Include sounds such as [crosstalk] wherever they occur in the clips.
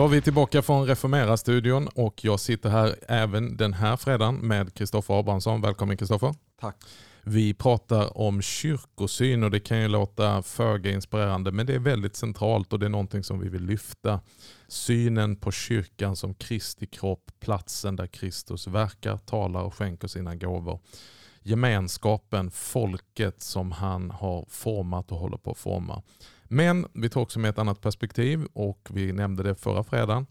Ja, vi är tillbaka från Reformera-studion och jag sitter här även den här fredagen med Kristoffer Abrahamsson. Välkommen Kristoffer. Tack. Vi pratar om kyrkosyn och det kan ju låta föga inspirerande men det är väldigt centralt och det är någonting som vi vill lyfta. Synen på kyrkan som Kristi kropp, platsen där Kristus verkar, talar och skänker sina gåvor. Gemenskapen, folket som han har format och håller på att forma. Men vi tar också med ett annat perspektiv och vi nämnde det förra fredagen.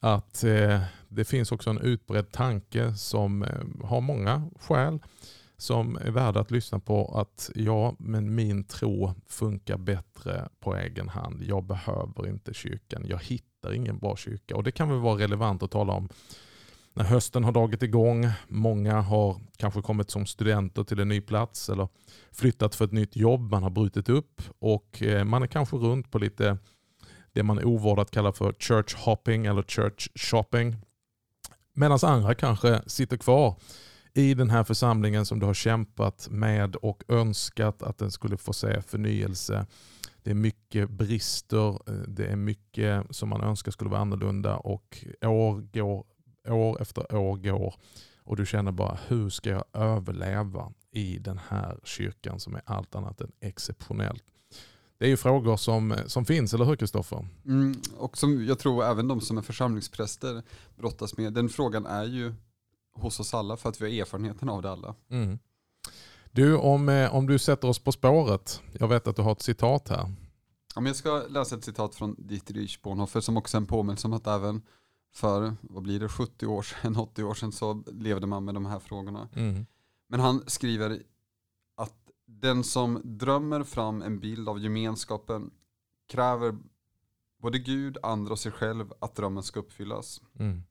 Att eh, det finns också en utbredd tanke som eh, har många skäl som är värda att lyssna på. Att ja, men min tro funkar bättre på egen hand. Jag behöver inte kyrkan. Jag hittar ingen bra kyrka. Och det kan väl vara relevant att tala om när hösten har dragit igång. Många har kanske kommit som studenter till en ny plats eller flyttat för ett nytt jobb. Man har brutit upp och eh, man är kanske runt på lite det man ovårdat kallar för church hopping eller church shopping. Medan andra kanske sitter kvar i den här församlingen som du har kämpat med och önskat att den skulle få se förnyelse. Det är mycket brister, eh, det är mycket som man önskar skulle vara annorlunda och år går år efter år går och du känner bara hur ska jag överleva i den här kyrkan som är allt annat än exceptionellt. Det är ju frågor som, som finns, eller hur Kristoffer? Mm, och som jag tror även de som är församlingspräster brottas med. Den frågan är ju hos oss alla för att vi har erfarenheten av det alla. Mm. Du, om, eh, om du sätter oss på spåret. Jag vet att du har ett citat här. Ja, jag ska läsa ett citat från Dietrich Bonhoeffer som också är en påminnelse om att även för, vad blir det, 70 år sedan, [laughs] 80 år sedan så levde man med de här frågorna. Mm. Men han skriver att den som drömmer fram en bild av gemenskapen kräver både Gud, andra och sig själv att drömmen ska uppfyllas. Mm.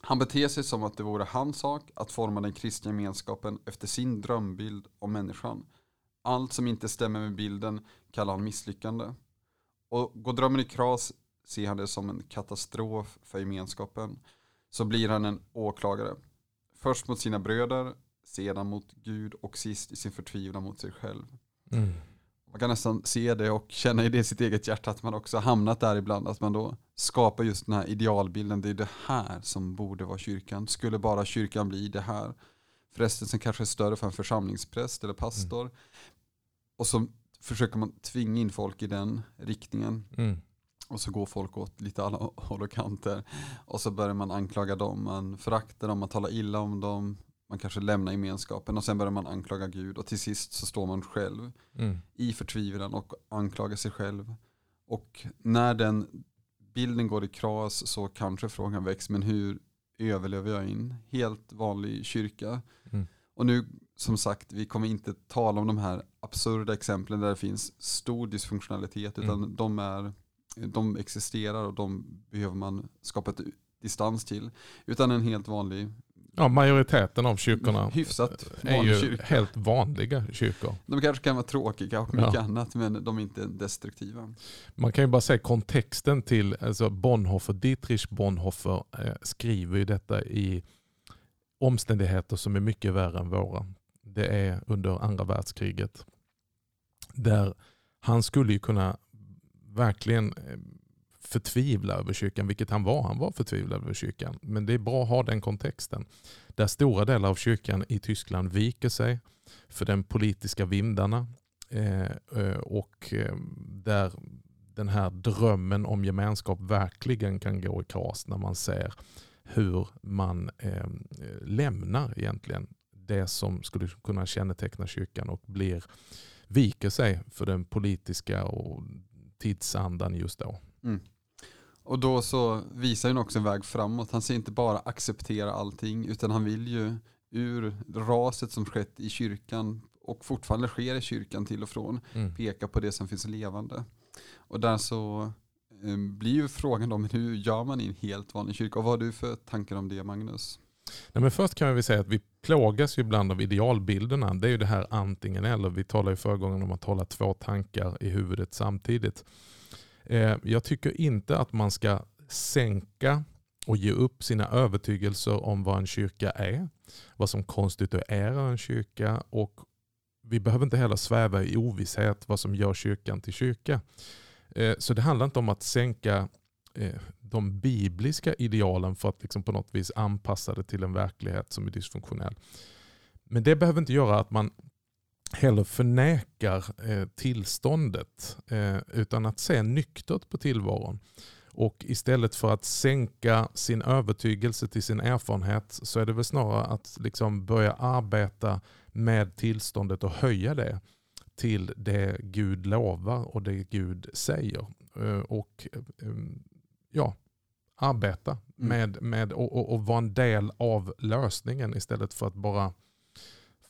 Han beter sig som att det vore hans sak att forma den kristna gemenskapen efter sin drömbild om människan. Allt som inte stämmer med bilden kallar han misslyckande. Och går drömmen i kras ser han det som en katastrof för gemenskapen så blir han en åklagare. Först mot sina bröder, sedan mot Gud och sist i sin förtvivlan mot sig själv. Mm. Man kan nästan se det och känna i det sitt eget hjärta att man också hamnat där ibland. Att man då skapar just den här idealbilden. Det är det här som borde vara kyrkan. Skulle bara kyrkan bli det här. Frestelsen kanske är större för en församlingspräst eller pastor. Mm. Och så försöker man tvinga in folk i den riktningen. Mm. Och så går folk åt lite alla [laughs] håll och kanter. Och så börjar man anklaga dem, man föraktar dem, man talar illa om dem. Man kanske lämnar gemenskapen och sen börjar man anklaga Gud. Och till sist så står man själv mm. i förtvivlan och anklagar sig själv. Och när den bilden går i kras så kanske frågan väcks, men hur överlever jag i en helt vanlig kyrka? Mm. Och nu som sagt, vi kommer inte tala om de här absurda exemplen där det finns stor dysfunktionalitet, utan mm. de är de existerar och de behöver man skapa ett distans till. Utan en helt vanlig Ja, majoriteten av kyrkorna hyfsat är ju kyrka. helt vanliga kyrkor. De kanske kan vara tråkiga och mycket ja. annat men de är inte destruktiva. Man kan ju bara säga kontexten till alltså Bonhoeffer, Dietrich Bonhoeffer eh, skriver ju detta i omständigheter som är mycket värre än våra. Det är under andra världskriget. Där han skulle ju kunna verkligen eh, förtvivla över kyrkan, vilket han var. Han var förtvivlad över kyrkan. Men det är bra att ha den kontexten. Där stora delar av kyrkan i Tyskland viker sig för den politiska vindarna eh, eh och eh, där den här drömmen om gemenskap verkligen kan gå i kras när man ser hur man lämnar egentligen det som skulle kunna känneteckna kyrkan och blir viker sig för den politiska och tidsandan just då. Mm. Och då så visar han också en väg framåt. Han säger inte bara acceptera allting utan han vill ju ur raset som skett i kyrkan och fortfarande sker i kyrkan till och från mm. peka på det som finns levande. Och där så eh, blir ju frågan då, men hur gör man i en helt vanlig kyrka? Och vad har du för tankar om det Magnus? Nej, men först kan vi säga att vi plågas ju ibland av idealbilderna. Det är ju det här antingen eller. Vi talade i förra gången om att hålla två tankar i huvudet samtidigt. Eh, jag tycker inte att man ska sänka och ge upp sina övertygelser om vad en kyrka är. Vad som konstituerar en kyrka och vi behöver inte heller sväva i ovisshet vad som gör kyrkan till kyrka. Eh, så det handlar inte om att sänka Eh, de bibliska idealen för att liksom på något vis anpassa det till en verklighet som är dysfunktionell. Men det behöver inte göra att man heller förnekar eh, tillståndet eh, utan att se nyktert på tillvaron. Och istället för att sänka sin övertygelse till sin erfarenhet så är det väl snarare att liksom börja arbeta med tillståndet och höja det till det Gud lovar och det Gud säger. Och ehm, ja, arbeta mm. med, med och, och, och vara en del av lösningen istället för att bara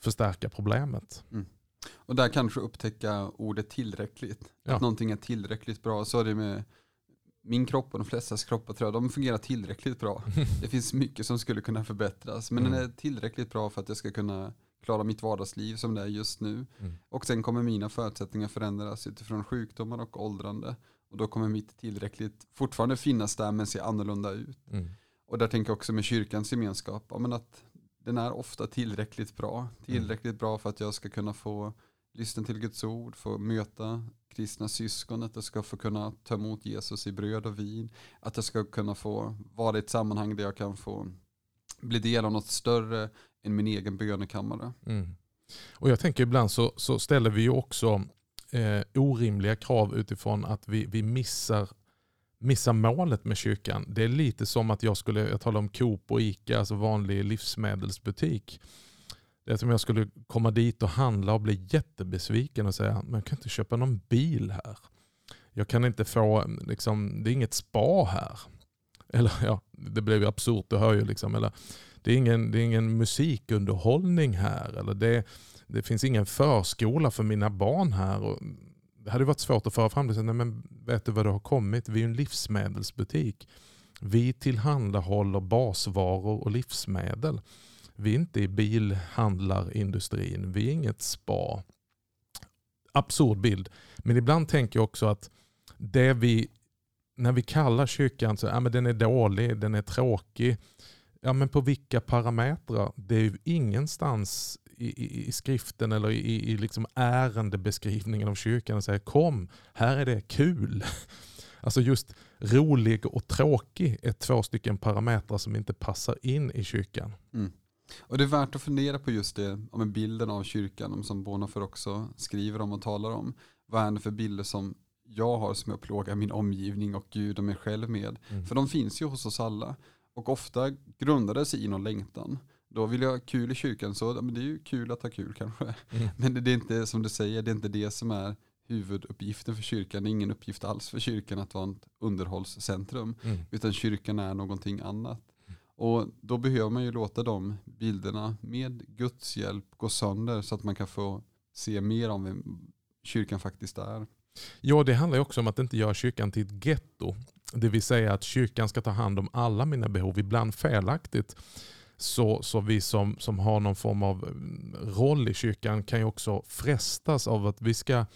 förstärka problemet. Mm. Och där kanske upptäcka ordet tillräckligt. Ja. Att någonting är tillräckligt bra. Så är det med min kropp och de flestas kroppar tror jag, de fungerar tillräckligt bra. [laughs] Det finns mycket som skulle kunna förbättras. Men mm. den är tillräckligt bra för att jag ska kunna klara mitt vardagsliv som det är just nu. Mm. Och sen kommer mina förutsättningar förändras utifrån sjukdomar och åldrande. Och då kommer mitt tillräckligt fortfarande finnas där men se annorlunda ut. Mm. Och där tänker jag också med kyrkans gemenskap, ja, men att den är ofta tillräckligt bra. Tillräckligt bra för att jag ska kunna få lyssna till Guds ord, få möta kristna syskon, att jag ska få kunna ta emot Jesus i bröd och vin, att jag ska kunna få vara i ett sammanhang där jag kan få bli del av något större än min egen bönekammare. Mm. Och jag tänker ibland så, så ställer vi ju också eh, orimliga krav utifrån att vi, vi missar, missar målet med kyrkan. Det är lite som att jag skulle, jag talar om Coop och Ica, alltså vanlig livsmedelsbutik. Det är som jag skulle komma dit och handla och bli jättebesviken och säga, men jag kan inte köpa någon bil här. Jag kan inte få, liksom, det är inget spa här. Eller ja, det blev ju absurt, du hör ju liksom. Eller, det, är ingen, det är ingen musikunderhållning här. Eller det, det finns ingen förskola för mina barn här. Och det hade varit svårt att föra fram det. Nej, men vet du vad det har kommit? Vi är en livsmedelsbutik. Vi tillhandahåller basvaror och livsmedel. Vi är inte i bilhandlarindustrin. Vi är inget spa. Absurd bild. Men ibland tänker jag också att det vi, när vi kallar kyrkan så ja, men den är dålig, den är tråkig. Ja, men på vilka parametrar? Det är ju ingenstans i, i, skriften eller i, i liksom ärendebeskrivningen av kyrkan och säger kom, här är det kul. [laughs] Alltså just rolig och tråkig är två stycken parametrar som inte passar in i kyrkan. Mm. Och det är värt att fundera på just det, om bilden av kyrkan, som Bonhoeffer också skriver om och talar om. Vad är det för bilder som jag har som jag plågar min omgivning och Gud och mig själv med? Mm. För de finns ju hos oss alla. Och ofta grundar det sig i någon längtan. Då vill jag ha kul i kyrkan, så men det är ju kul att ha kul kanske. Mm. [laughs] Men det, det är inte, som du säger, det är inte det som är huvuduppgiften för kyrkan. Det är ingen uppgift alls för kyrkan att vara ett underhållscentrum. Mm. Utan kyrkan är någonting annat. Och då behöver man ju låta de bilderna med Guds hjälp gå sönder så att man kan få se mer om vem kyrkan faktiskt är. Ja, det handlar ju också om att inte göra kyrkan till ett getto. Det vill säga att kyrkan ska ta hand om alla mina behov, ibland felaktigt. Så, så vi som, som har någon form av mm, roll i kyrkan kan ju också frestas av att vi ska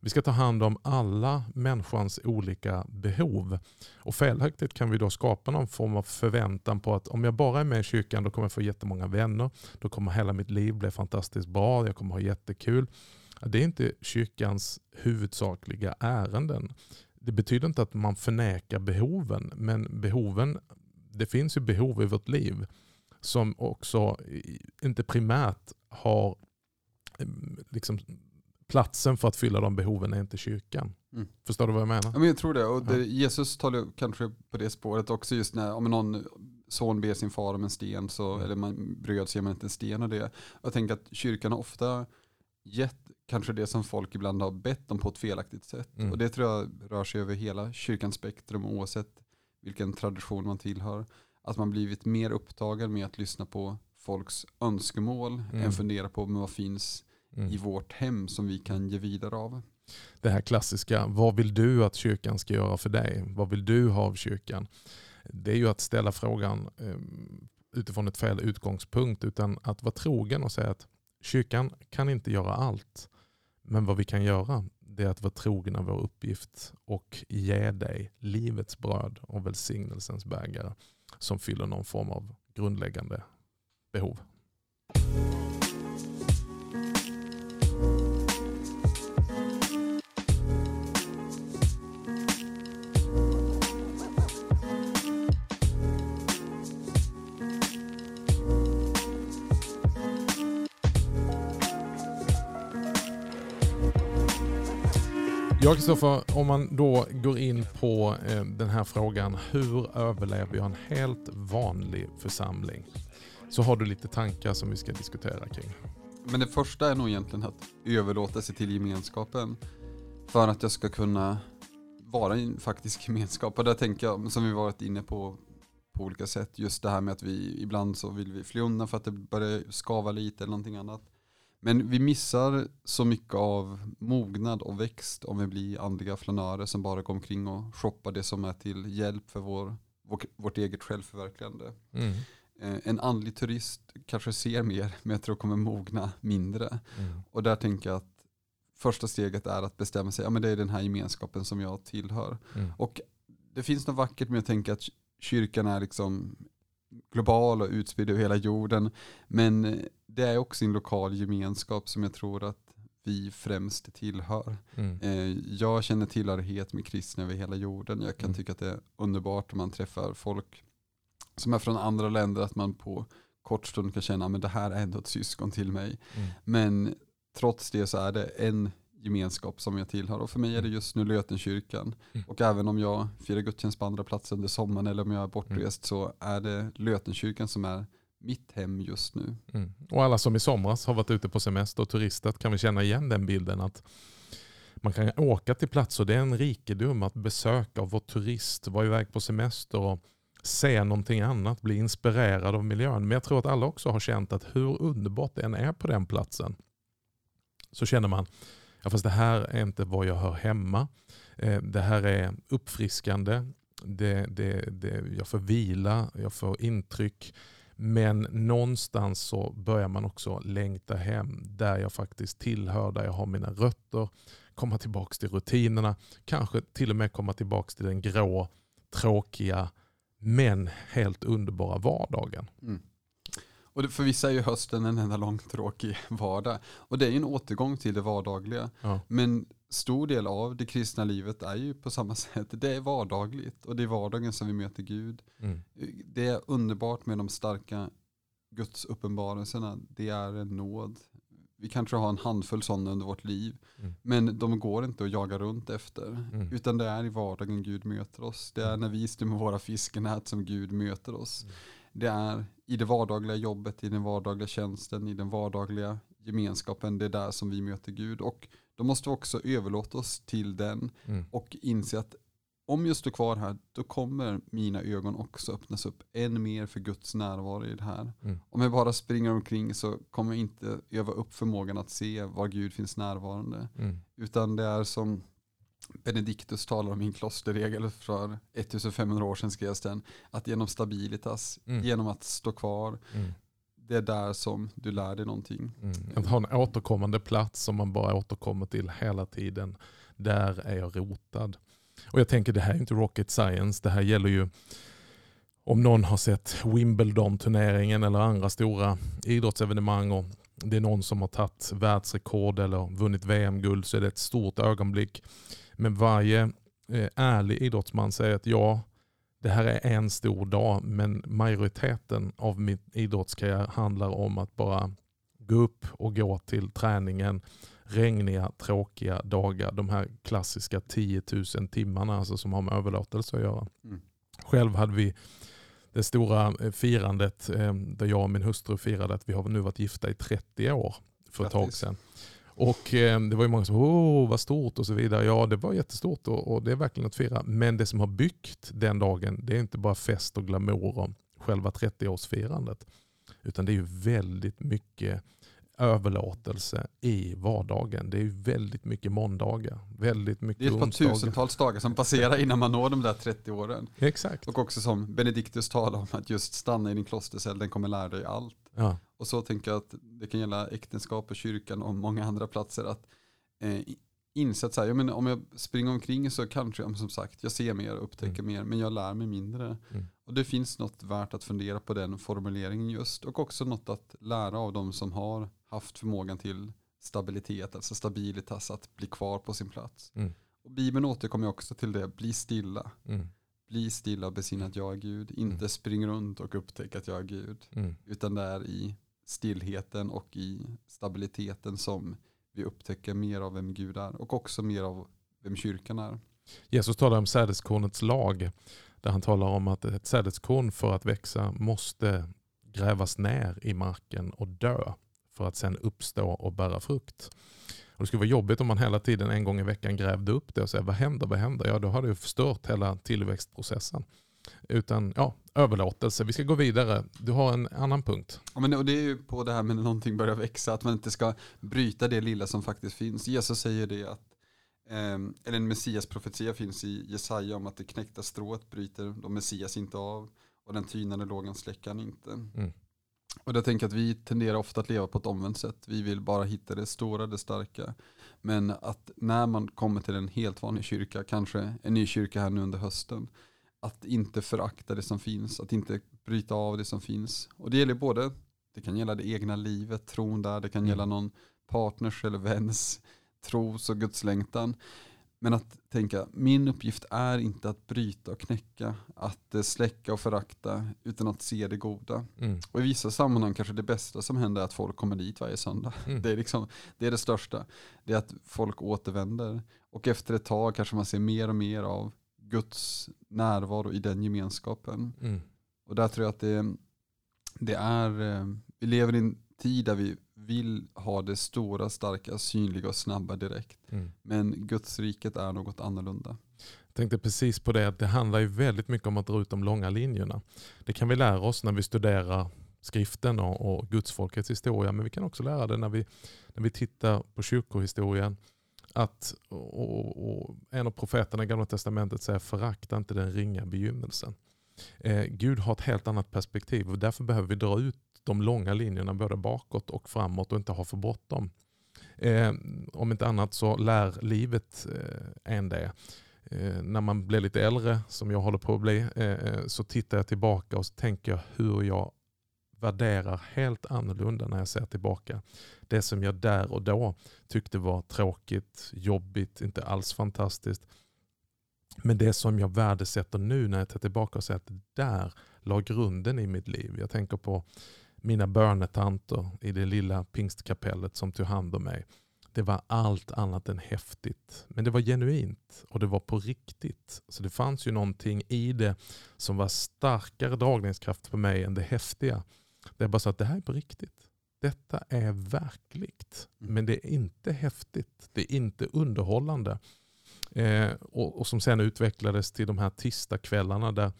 vi ska ta hand om alla människans olika behov. Och felaktigt kan vi då skapa någon form av förväntan på att om jag bara är med i kyrkan då kommer jag få jättemånga vänner. Då kommer hela mitt liv bli fantastiskt bra. Jag kommer ha jättekul. Det är inte kyrkans huvudsakliga ärenden. Det betyder inte att man förnekar behoven. Men behoven, det finns ju behov i vårt liv som också inte primärt har liksom platsen för att fylla de behoven är inte kyrkan. Mm. Förstår du vad jag menar? Ja, men jag tror det. Och det, Jesus talar kanske på det spåret också just när om någon son ber sin far om en sten så, mm. eller man bröd så ger man inte en sten och det. Jag tänker att kyrkan har ofta gett kanske det som folk ibland har bett om på ett felaktigt sätt. Mm. Och det tror jag rör sig över hela kyrkans spektrum oavsett vilken tradition man tillhör. Att man blivit mer upptagen med att lyssna på folks önskemål mm. än fundera på vad finns mm. i vårt hem som vi kan ge vidare av. Det här klassiska, vad vill du att kyrkan ska göra för dig? Vad vill du ha av kyrkan? Det är ju att ställa frågan ehm, utifrån ett fel utgångspunkt utan att vara trogen och säga att kyrkan kan inte göra allt. Men vad vi kan göra det är att vara trogna vår uppgift och ge dig livets bröd och välsignelsens bägare som fyller någon form av grundläggande behov. Ja, Kristoffer, om man då går in på eh, den här frågan, hur överlever jag en helt vanlig församling? Så har du lite tankar som vi ska diskutera kring. Men det första är nog egentligen att överlåta sig till gemenskapen. För att jag ska kunna vara i en faktisk gemenskap. Och där tänker jag, som vi varit inne på på olika sätt, just det här med att vi ibland så vill vi fly undan för att det börjar skava lite eller någonting annat. Men vi missar så mycket av mognad och växt om vi blir andliga flanörer som bara går omkring och shoppar det som är till hjälp för vår, vår vårt eget självförverkligande. Mm. Eh, en andlig turist kanske ser mer, men jag tror kommer mogna mindre. Mm. Och där tänker jag att första steget är att bestämma sig, ja men det är den här gemenskapen som jag tillhör. Mm. Och det finns något vackert med att tänka att kyrkan är liksom global och utspridd över hela jorden. Men det är också en lokal gemenskap som jag tror att vi främst tillhör. Mm. Eh, jag känner tillhörighet med kristna över hela jorden. Jag kan mm. tycka att det är underbart om man träffar folk som är från andra länder, att man på kort stund kan känna att det här är ändå ett syskon till mig. Mm. Men trots det så är det en gemenskap som jag tillhör. Och för mig är det just nu Lötenkyrkan. Mm. Och även om jag firar gudstjänst på andra platser under sommaren eller om jag är bortrest mm. så är det Lötenkyrkan som är mitt hem just nu. Mm. Och alla som i somras har varit ute på semester och turistat kan vi känna igen den bilden att man kan åka till platser, det är en rikedom att besöka och vara turist, vara iväg på semester och se någonting annat, bli inspirerad av miljön. Men jag tror att alla också har känt att hur underbart det än är på den platsen så känner man ja, fast det här är inte var jag hör hemma. Eh, det här är uppfriskande. Det, det, det, jag får vila, jag får intryck. Men någonstans så börjar man också längta hem där jag faktiskt tillhör, där jag har mina rötter. Komma tillbaka till rutinerna, kanske till och med komma tillbaka till den grå, tråkiga, men helt underbara vardagen. Mm. Och för vissa är ju hösten en enda lång tråkig vardag. Och det är ju en återgång till det vardagliga. Ja. Men stor del av det kristna livet är ju på samma [laughs] sätt, det är vardagligt. Och det är vardagen som vi möter Gud. Mm. Det är underbart med de starka Guds uppenbarelserna. Det är en nåd. Vi kanske har en handfull sådana under vårt liv. Mm. Men de går inte att jaga runt efter. Mm. Utan det är i vardagen Gud möter oss. Det är mm. när vi med våra fiskenät som Gud möter oss. Mm. Det är i det vardagliga jobbet, i den vardagliga tjänsten, i den vardagliga gemenskapen. Det är där som vi möter Gud. Och då måste vi också överlåta oss till den mm. och inse att om jag står kvar här, då kommer mina ögon också öppnas upp än mer för Guds närvaro i det här. Mm. Om jag bara springer omkring så kommer jag inte öva upp förmågan att se var Gud finns närvarande. Mm. Utan det är som Benediktus talar om i en klosterregel för 1500 år sedan skrevs den, att genom stabilitas, mm. genom att stå kvar, mm det är där som du lär dig någonting. Mm. Att ha en återkommande plats som man bara återkommer till hela tiden, där är jag rotad. Och jag tänker det här är inte rocket science, det här gäller ju om någon har sett Wimbledon-turneringen eller andra stora idrottsevenemang och det är någon som har tagit världsrekord eller vunnit VM-guld så är det ett stort ögonblick. Men varje eh, ärlig idrottsman säger att ja, det här är en stor dag men majoriteten av min idrottskarriär handlar om att bara gå upp och gå till träningen regniga, tråkiga dagar. De här klassiska 10 000 timmarna alltså som har med överlåtelse att göra. Mm. Själv hade vi det stora eh, firandet eh, där jag och min hustru firade att vi har nu varit gifta i 30 år för ett tag sedan. Och eh, det var ju många som åh vad stort och så vidare. Ja det var jättestort och, och det är verkligen att fira. Men det som har byggt den dagen det är inte bara fest och glamour om själva 30-årsfirandet. Utan det är ju väldigt mycket överlåtelse i vardagen. Det är väldigt mycket måndagar, väldigt mycket Det är ett par tusentals dagar som passerar innan man når de där 30 åren. Exakt. Och också som Benediktus talar om, att just stanna i din klostercell, den kommer lära dig allt. Ja. Och så tänker jag att det kan gälla äktenskap och kyrkan och många andra platser. att eh, inse att så här, jag menar, om jag springer omkring så kanske, som sagt, jag ser mer och upptäcker mm. mer, men jag lär mig mindre. Mm. Och det finns något värt att fundera på den formuleringen just. Och också något att lära av de som har haft förmågan till stabilitet, alltså stabilitas, att bli kvar på sin plats. Mm. Och Bibeln återkommer också till det, bli stilla. Mm. Bli stilla och besinna att jag är Gud. Inte mm. spring runt och upptäck att jag är Gud. Mm. Utan det är i stillheten och i stabiliteten som vi upptäcker mer av vem Gud är. Och också mer av vem kyrkan är. Jesus talar om sädeskornets lag. Där han talar om att ett sädeskorn för att växa måste grävas ner i marken och dö för att sen uppstå och bära frukt. Och det skulle vara jobbigt om man hela tiden en gång i veckan grävde upp det och sa vad händer, vad händer? Ja, då har det ju förstört hela tillväxtprocessen. Utan ja, överlåtelse. Vi ska gå vidare. Du har en annan punkt. Ja, men, och det är ju på det här med när någonting börjar växa, att man inte ska bryta det lilla som faktiskt finns. Jesus säger det att eh, eller en Messias-profetia finns i Jesaja om att det knäckta strået bryter de Messias inte av och den tynande lågan släcker han inte. Mm. Och jag tänker att vi tenderar ofta att leva på ett omvänt sätt. Vi vill bara hitta det stora, det starka. Men att när man kommer till en helt vanlig kyrka, kanske en ny kyrka här nu under hösten, att inte förakta det som finns, att inte bryta av det som finns. Och det gäller både, det kan gälla det egna livet, tron där, det kan mm. gälla någon partners eller väns tros och gudslängtan. Men att tänka, min uppgift är inte att bryta och knäcka, att eh, släcka och förakta, utan att se det goda. Mm. Och i vissa sammanhang kanske det bästa som händer är att folk kommer dit varje söndag. Mm. [laughs] Det, är liksom, det är det största. Det är att folk återvänder. Och efter ett tag kanske man ser mer och mer av Guds närvaro i den gemenskapen. Mm. Och där tror jag att det, det är, eh, vi lever i en tid där vi vill ha det stora, starka, synliga och snabba direkt. Mm. Men Guds riket är något annorlunda. Jag tänkte precis på det, att det handlar ju väldigt mycket om att dra ut de långa linjerna. Det kan vi lära oss när vi studerar skriften och, och gudsfolkets historia, men vi kan också lära det när vi, när vi tittar på kyrkohistorien. Att, och, och en av profeterna i Gamla Testamentet säger förakta inte den ringa begynnelsen. Eh, Gud har ett helt annat perspektiv och därför behöver vi dra ut de långa linjerna både bakåt och framåt och inte ha för bråttom. Eh, om inte annat så lär livet eh, en det. Eh, när man blir lite äldre, som jag håller på att bli, eh, eh, så tittar jag tillbaka och så tänker jag hur jag värderar helt annorlunda när jag ser tillbaka. Det som jag där och då tyckte var tråkigt, jobbigt, inte alls fantastiskt. Men det som jag värdesätter nu när jag tar tillbaka och ser att det där la grunden i mitt liv. Jag tänker på mina bönetanter i det lilla pingstkapellet som tog hand om mig. Det var allt annat än häftigt. Men det var genuint och det var på riktigt. Så det fanns ju någonting i det som var starkare dragningskraft på mig än det häftiga. Det är bara så att det här är på riktigt. Detta är verkligt. Mm. Men det är inte häftigt. Det är inte underhållande. Eh, och, och, som sen utvecklades till de här tisdagskvällarna där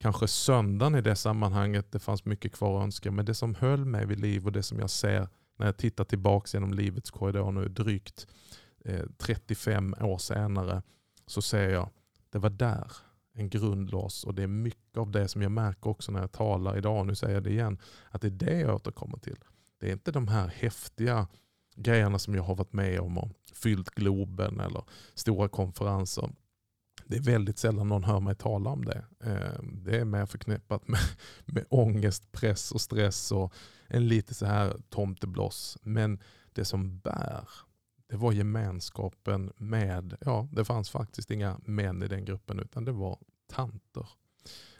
kanske söndagen i det sammanhanget, det fanns mycket kvar att önska. Men det som höll mig vid liv och det som jag ser när jag tittar tillbaka genom livets korridor nu drygt eh, 35 år senare så ser jag det var där en grundloss och det är mycket av det som jag märker också när jag talar idag, nu säger jag det igen, att det är det jag återkommer till. Det är inte de här häftiga grejerna som jag har varit med om och fyllt Globen eller stora konferenser det är väldigt sällan någon hör mig tala om det. Eh, det är mer förknippat med, [laughs] med ångest, press och stress och en lite så här tomtebloss. Men det som bär, det var gemenskapen med, ja det fanns faktiskt inga män i den gruppen utan det var tanter.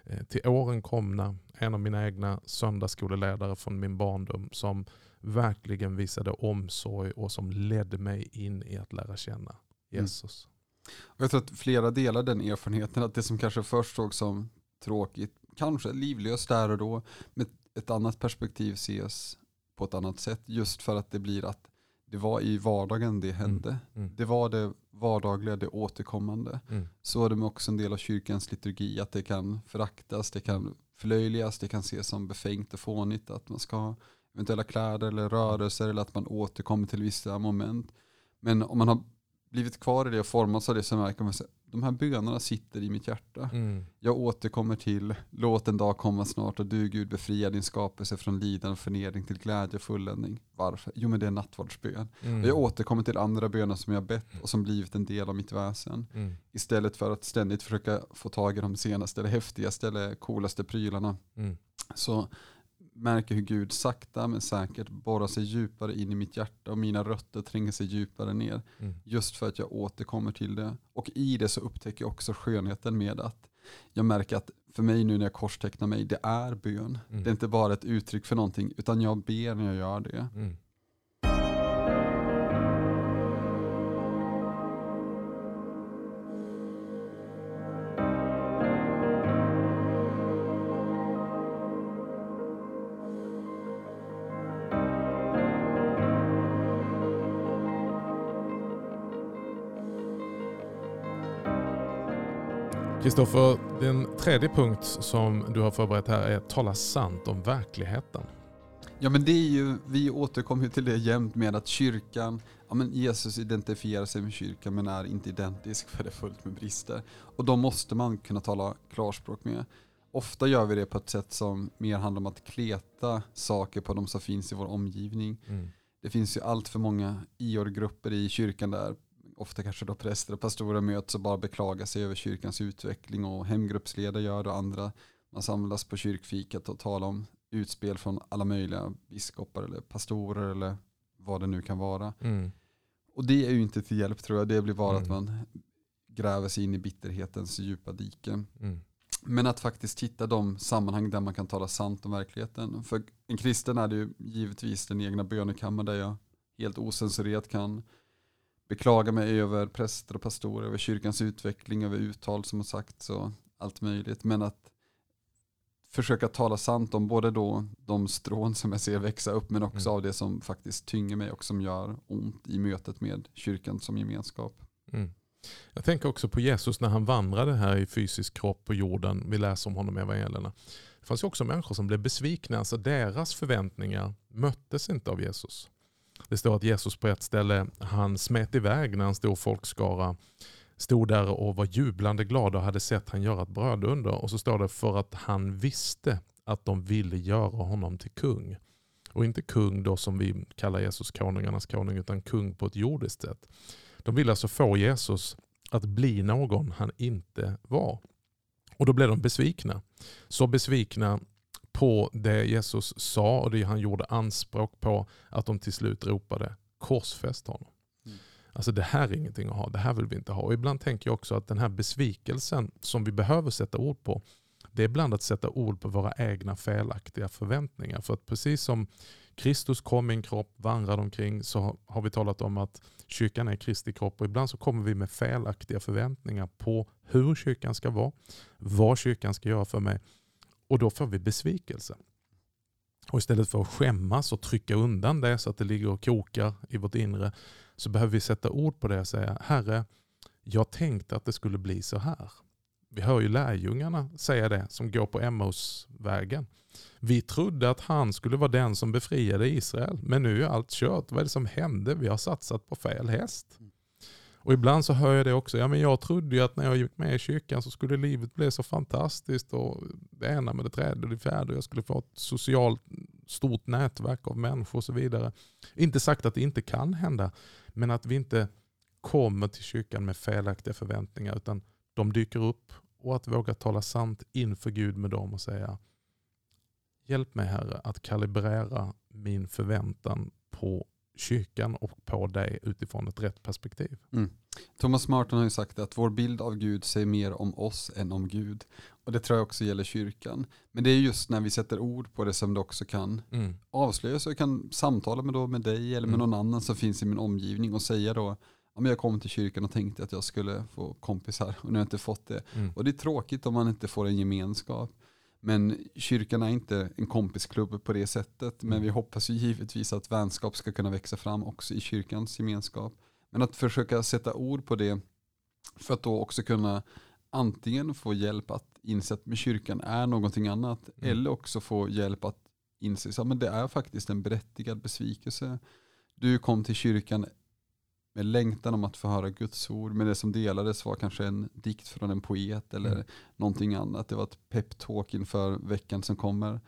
Eh, till åren komna, en av mina egna söndagsskoleledare från min barndom som verkligen visade omsorg och som ledde mig in i att lära känna mm. Jesus. Mm. Och jag tror att flera delar den erfarenheten, att det som kanske först såg som tråkigt, kanske livlöst där och då, med ett annat perspektiv ses på ett annat sätt. Just för att det blir att det var i vardagen det hände. Mm. Mm. Det var det vardagliga, det återkommande. Mm. Så är det också en del av kyrkans liturgi, att det kan föraktas, det kan förlöjligas, det kan ses som befängt och fånigt, att man ska ha eventuella kläder eller rörelser eller att man återkommer till vissa moment. Men om man har blivit kvar i det och formats av det så märker man att de här bönerna sitter i mitt hjärta. Mm. Jag återkommer till, låt en dag komma snart och du Gud befria din skapelse från lidande och förnedring till glädje och fulländning. Varför? Jo men det är nattvardsbön. Mm. Och jag återkommer till andra böner som jag bett och som blivit en del av mitt väsen. Mm. Istället för att ständigt försöka få tag i de senaste eller häftigaste eller coolaste prylarna. Mm. Så märker hur Gud sakta men säkert borrar sig djupare in i mitt hjärta och mina rötter tränger sig djupare ner. Mm. Just för att jag återkommer till det. Och i det så upptäcker jag också skönheten med att jag märker att för mig nu när jag korstecknar mig, det är bön. Mm. Det är inte bara ett uttryck för någonting, utan jag ber när jag gör det. Mm. Kristoffer, den tredje punkt som du har förberett här är tala sant om verkligheten. Ja men det är ju, vi återkommer till det jämt med att kyrkan, ja men Jesus identifierar sig med kyrkan men är inte identisk för det är fullt med brister. Och då måste man kunna tala klarspråk med. Ofta gör vi det på ett sätt som mer handlar om att kleta saker på de som finns i vår omgivning. Mm. Det finns ju allt för många IOR-grupper i kyrkan där ofta kanske då präster och pastorer möts och bara beklagar sig över kyrkans utveckling och hemgruppsledare gör det och andra. Man samlas på kyrkfikat och talar om utspel från alla möjliga biskopar eller pastorer eller vad det nu kan vara. Mm. Och det är ju inte till hjälp tror jag, det blir bara mm. att man gräver sig in i bitterhetens djupa diken. Mm. Men att faktiskt hitta de sammanhang där man kan tala sant om verkligheten. För en kristen är det ju givetvis den egna bönekammaren där jag helt osensurerat kan beklaga mig över präster och pastorer, över kyrkans utveckling, över uttal som har sagts och allt möjligt. Men att försöka tala sant om både då de strån som jag ser växa upp men också mm. av det som faktiskt tynger mig och som gör ont i mötet med kyrkan som gemenskap. Mm. Jag tänker också på Jesus när han vandrade här i fysisk kropp på jorden. Vi läser om honom i evangelierna. Det fanns också människor som blev besvikna. Alltså deras förväntningar möttes inte av Jesus. Det står att Jesus på ett ställe, han smet iväg när en stor folkskara stod där och var jublande glad och hade sett han göra ett bröd under. Och så står det för att han visste att de ville göra honom till kung. Och inte kung då som vi kallar Jesus konungarnas konung utan kung på ett jordiskt sätt. De ville alltså få Jesus att bli någon han inte var. Och då blev de besvikna. Så besvikna på det Jesus sa och det han gjorde anspråk på att de till slut ropade korsfäst honom. Mm. Alltså det här är ingenting att ha, det här vill vi inte ha. Och ibland tänker jag också att den här besvikelsen som vi behöver sätta ord på, det är ibland att sätta ord på våra egna felaktiga förväntningar. För att precis som Kristus kom i en kropp, vandrade omkring, så har vi talat om att kyrkan är Kristi kropp. Och ibland så kommer vi med felaktiga förväntningar på hur kyrkan ska vara, vad kyrkan ska göra för mig. Och då får vi besvikelse. Och istället för att skämmas och trycka undan det så att det ligger och kokar i vårt inre så behöver vi sätta ord på det och säga Herre, jag tänkte att det skulle bli så här. Vi hör ju lärjungarna säga det som går på Emmausvägen. Vi trodde att han skulle vara den som befriade Israel men nu är allt kört. Vad är det som hände? Vi har satsat på fel häst. Och ibland så hör jag det också. Ja, men jag trodde ju att när jag gick med i kyrkan så skulle livet bli så fantastiskt. Och det ena med det tredje och det fjärde. Jag skulle få ett socialt stort nätverk av människor och så vidare. Inte sagt att det inte kan hända. Men att vi inte kommer till kyrkan med felaktiga förväntningar. Utan de dyker upp. Och att våga tala sant inför Gud med dem och säga Hjälp mig Herre att kalibrera min förväntan på kyrkan och på dig utifrån ett rätt perspektiv. Mm. Thomas Martin har ju sagt att vår bild av Gud säger mer om oss än om Gud. Och det tror jag också gäller kyrkan. Men det är just när vi sätter ord på det som det också kan mm. avslöjas. Jag kan samtala med, då med dig eller med mm. någon annan som finns i min omgivning och säga då om jag kom till kyrkan och tänkte att jag skulle få kompisar och nu har jag inte fått det. Mm. Och det är tråkigt om man inte får en gemenskap. Men kyrkan är inte en kompisklubb på det sättet. Men mm. vi hoppas ju givetvis att vänskap ska kunna växa fram också i kyrkans gemenskap. Men att försöka sätta ord på det för att då också kunna antingen få hjälp att inse att med kyrkan är någonting annat mm. eller också få hjälp att inse att det är faktiskt en berättigad besvikelse. Du kom till kyrkan med längtan om att få höra Guds ord. Men det som delades var kanske en dikt från en poet eller mm. någonting annat. Det var ett peptalk inför veckan som kommer.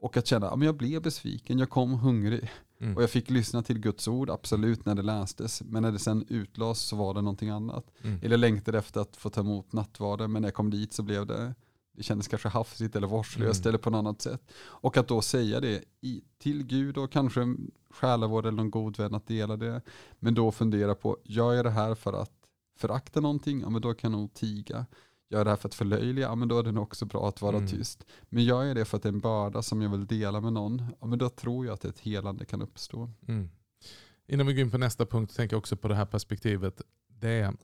Och att känna att jag blev besviken, jag kom hungrig. Mm. Och jag fick lyssna till Guds ord, absolut, när det lästes. Men när det sen utlades så var det någonting annat. Mm. Eller längtade efter att få ta emot nattvarden, men när jag kom dit så blev det det kändes kanske hafsigt eller vårdslöst mm. eller på något annat sätt. Och att då säga det i, till Gud och kanske själavård eller någon god vän att dela det. Men då fundera på, gör jag det här för att förakta någonting? Ja men då kan jag nog tiga. Gör jag det här för att förlöjliga? Ja men då är det nog också bra att vara mm. tyst. Men gör jag det för att det är en börda som jag vill dela med någon? Ja men då tror jag att ett helande kan uppstå. Mm. Innan vi går in på nästa punkt, tänker jag också på det här perspektivet. Det är,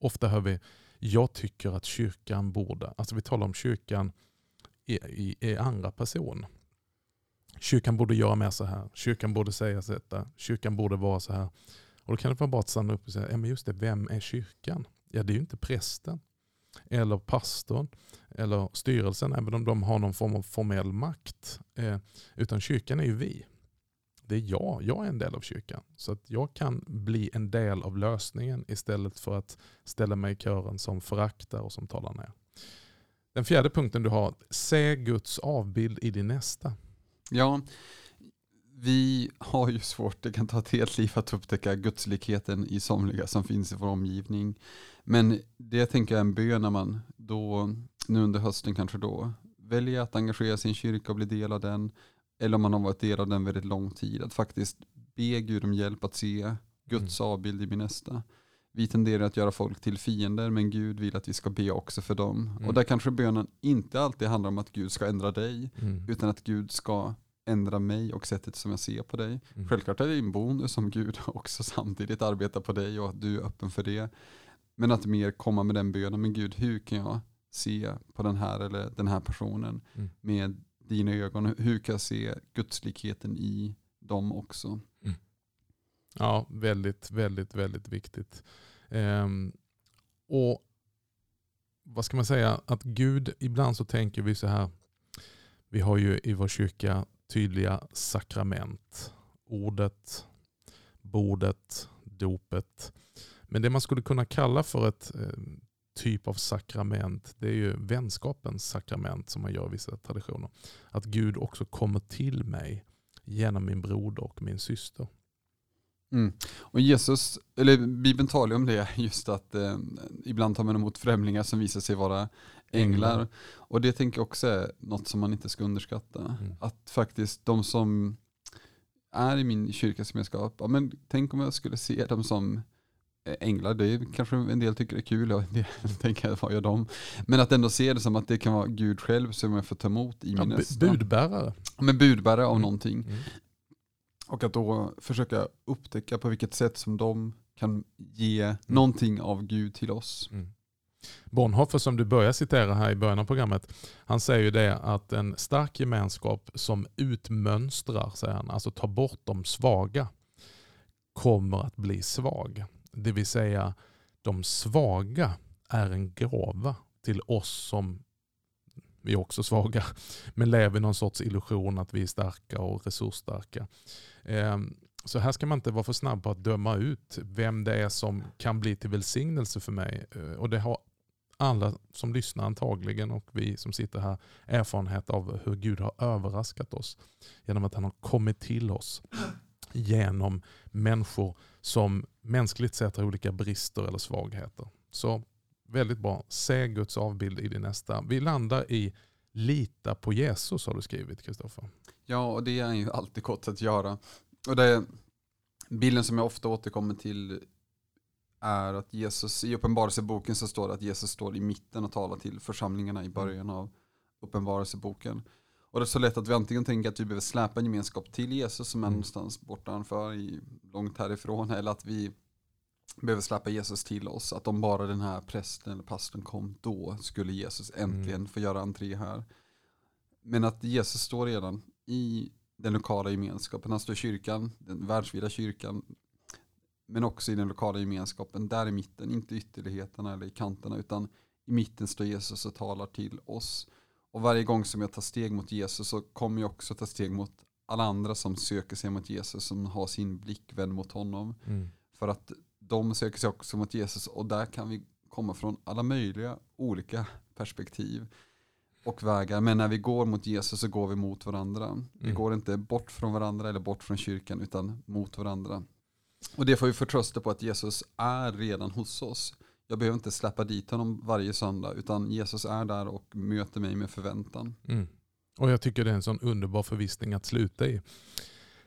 ofta hör vi, jag tycker att kyrkan borde, alltså vi talar om kyrkan i, i, i andra person. Kyrkan borde göra mer så här, kyrkan borde säga så detta, kyrkan borde vara så här. Och då kan det vara bra att stanna upp och säga, ja, men just det, vem är kyrkan? Ja det är ju inte prästen. eller pastorn eller styrelsen, även om de har någon form av formell makt. Eh, utan kyrkan är ju vi. Det är jag, jag är en del av kyrkan. Så att jag kan bli en del av lösningen istället för att ställa mig i kören som föraktar och som talar ner. Den fjärde punkten du har, se Guds avbild i din nästa. Ja, vi har ju svårt, det kan ta ett helt liv att upptäcka gudslikheten i somliga som finns i vår omgivning. Men det tänker jag är en bön när man då, nu under hösten kanske då, väljer att engagera sig i en kyrka och bli del av den. Eller om man har varit del av den väldigt lång tid, att faktiskt be Gud om hjälp att se Guds mm. avbild i min nästa. Vi tenderar att göra folk till fiender, men Gud vill att vi ska be också för dem. Mm. Och där kanske bönen inte alltid handlar om att Gud ska ändra dig, mm. utan att Gud ska ändra mig och sättet som jag ser på dig. Mm. Självklart är det en bonus som Gud [laughs] också samtidigt arbetar på dig och att du är öppen för det. Men att mer komma med den bönen, men Gud hur kan jag se på den här eller den här personen mm. med dina ögon? Hur kan jag se gudslikheten i dem också? Mm. Ja, väldigt, väldigt, väldigt viktigt. Um, och vad ska man säga, att Gud, ibland så tänker vi så här, vi har ju i vår kyrka tydliga sakrament. Ordet, bordet, dopet. Men det man skulle kunna kalla för ett ehm, typ av sakrament, det är ju vänskapens sakrament som man gör i vissa traditioner. Att Gud också kommer till mig genom min broder och min syster. Mm. Och Jesus, eller Bibeln talar om det, just att eh, ibland tar man emot främlingar som visar sig vara änglar. Mm. Och det tänker jag också är något som man inte ska underskatta. Mm. Att faktiskt de som är i min kyrkasgemenskap, ja, men tänk om jag skulle se dem som änglar, det kanske en del tycker är kul, del [laughs] tänker vad gör de? Men att ändå se det som att det kan vara Gud själv som jag får ta emot i min ja, nästa. Budbärare. Men budbärare av mm. någonting. Mm. Och att då försöka upptäcka på vilket sätt som de kan ge mm. någonting av Gud till oss. Mm. Bonhoeffer som du börjar citera här i början av programmet, han säger ju det att en stark gemenskap som utmönstrar, säger han, alltså tar bort de svaga, kommer att bli svag. Det vill säga, de svaga är en gåva till oss som vi är också svaga, men lever i någon sorts illusion att vi är starka och resursstarka. Ehm, så här ska man inte vara för snabb på att döma ut vem det är som kan bli till välsignelse för mig. Eh, och det har alla som lyssnar antagligen och vi som sitter här erfarenhet av hur Gud har överraskat oss genom att han har kommit till oss genom människor som mänskligt sett har olika brister eller svagheter. Så väldigt bra. Se Guds avbild i din nästa. Vi landar i lita på Jesus har du skrivit Kristoffer. Ja, och det är ju alltid gott att göra. Och det bilden som jag ofta återkommer till är att Jesus, i uppenbarelseboken så står det att Jesus står i mitten och talar till församlingarna i början av uppenbarelseboken. Och det är så lätt att vi antingen tänker att vi behöver släpa en gemenskap till Jesus som är mm. någonstans bortanför, långt härifrån, eller att vi behöver släppa Jesus till oss. Att om bara den här prästen eller pastorn kom, då skulle Jesus äntligen mm. få göra entré här. Men att Jesus står redan i den lokala gemenskapen, han står i kyrkan, den världsvida kyrkan, men också i den lokala gemenskapen, där i mitten, inte ytterligheterna eller i kanterna, utan i mitten står Jesus och talar till oss. Och varje gång som jag tar steg mot Jesus så kommer jag också ta steg mot alla andra som söker sig mot Jesus, som har sin blick vänd mot honom. Mm. För att de söker sig också mot Jesus och där kan vi komma från alla möjliga olika perspektiv och vägar. Men när vi går mot Jesus så går vi mot varandra. Mm. Vi går inte bort från varandra eller bort från kyrkan utan mot varandra. Och det får vi förtrösta på att Jesus är redan hos oss. Jag behöver inte släppa dit honom varje söndag utan Jesus är där och möter mig med förväntan. Mm. Och Jag tycker det är en sån underbar förvissning att sluta i.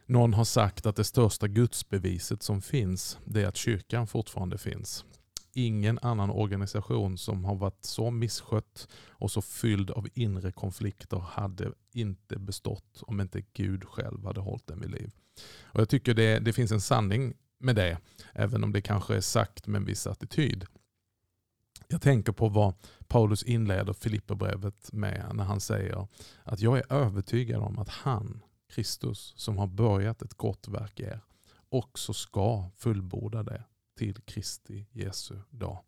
Någon har sagt att det största gudsbeviset som finns det är att kyrkan fortfarande finns. Ingen annan organisation som har varit så misskött och så fylld av inre konflikter hade inte bestått om inte Gud själv hade hållit den vid liv. Och Jag tycker det, det finns en sanning med det, även om det kanske är sagt med en viss attityd. Jag tänker på vad Paulus inleder Filipperbrevet med när han säger att jag är övertygad om att han, Kristus, som har börjat ett gott verk i er, också ska fullborda det till Kristi Jesu dag.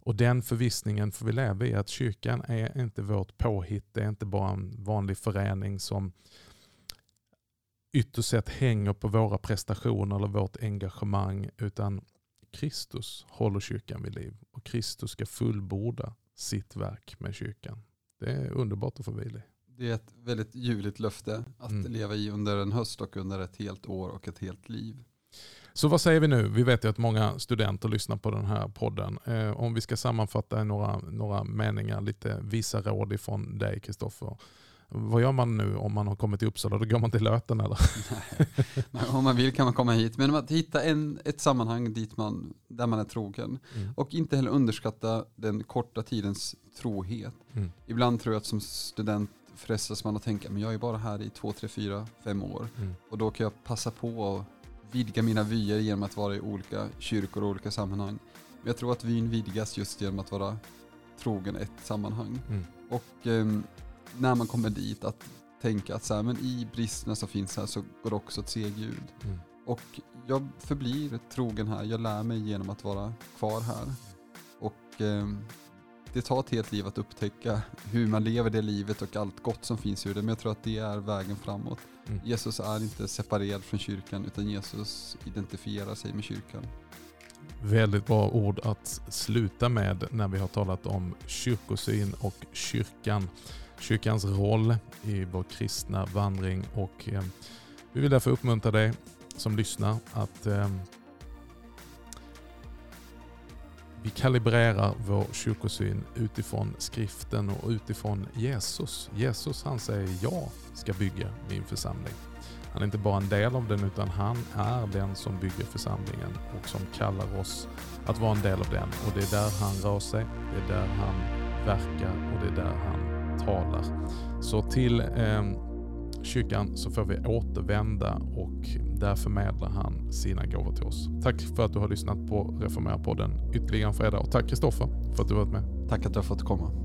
Och den förvissningen får vi leva i att kyrkan är inte vårt påhitt. Det är inte bara en vanlig förening som ytterst sett hänger på våra prestationer eller vårt engagemang. Utan Kristus håller kyrkan vid liv. Och Kristus ska fullborda sitt verk med kyrkan. Det är underbart att få vila i. Det är ett väldigt ljuvligt löfte att mm. leva i under en höst och under ett helt år och ett helt liv. Så vad säger vi nu? Vi vet ju att många studenter lyssnar på den här podden. Eh, om vi ska sammanfatta några, några meningar, lite visa råd ifrån dig Kristoffer. Vad gör man nu om man har kommit till Uppsala? Då går man till Löten eller? [laughs] Nej, om man vill kan man komma hit. Men att hitta en, ett sammanhang dit man, där man är trogen. Mm. Och inte heller underskatta den korta tidens trohet. Mm. Ibland tror jag att som student frestas man att tänka, men jag är bara här i två, tre, fyra, fem år. Mm. Och då kan jag passa på att vidga mina vyer genom att vara i olika kyrkor och olika sammanhang. Men jag tror att vyn vidgas just genom att vara trogen ett sammanhang. Mm. Och eh, när man kommer dit att tänka att så här, men i bristerna som finns här så går det också att se Gud. Mm. Och jag förblir trogen här, jag lär mig genom att vara kvar här. Och eh, det tar ett helt liv att upptäcka hur man lever det livet och allt gott som finns ur det. Men jag tror att det är vägen framåt. Mm. Jesus är inte separerad från kyrkan utan Jesus identifierar sig med kyrkan. Väldigt bra ord att sluta med när vi har talat om kyrkosyn och kyrkan. Kyrkans roll i vår kristna vandring och eh, vi vill därför uppmuntra dig som lyssnar att eh, vi kalibrerar vår kyrkosyn utifrån skriften och utifrån Jesus. Jesus han säger jag ska bygga min församling. Han är inte bara en del av den utan han är den som bygger församlingen och som kallar oss att vara en del av den. Och Det är där han rör sig, det är där han verkar och det är där han talar. Så till eh, kyrkan så får vi återvända och där förmedlar han sina gåvor till oss. Tack för att du har lyssnat på Reformera-podden ytterligare en fredag och tack Kristoffer för att du varit med. Tack att du har fått komma.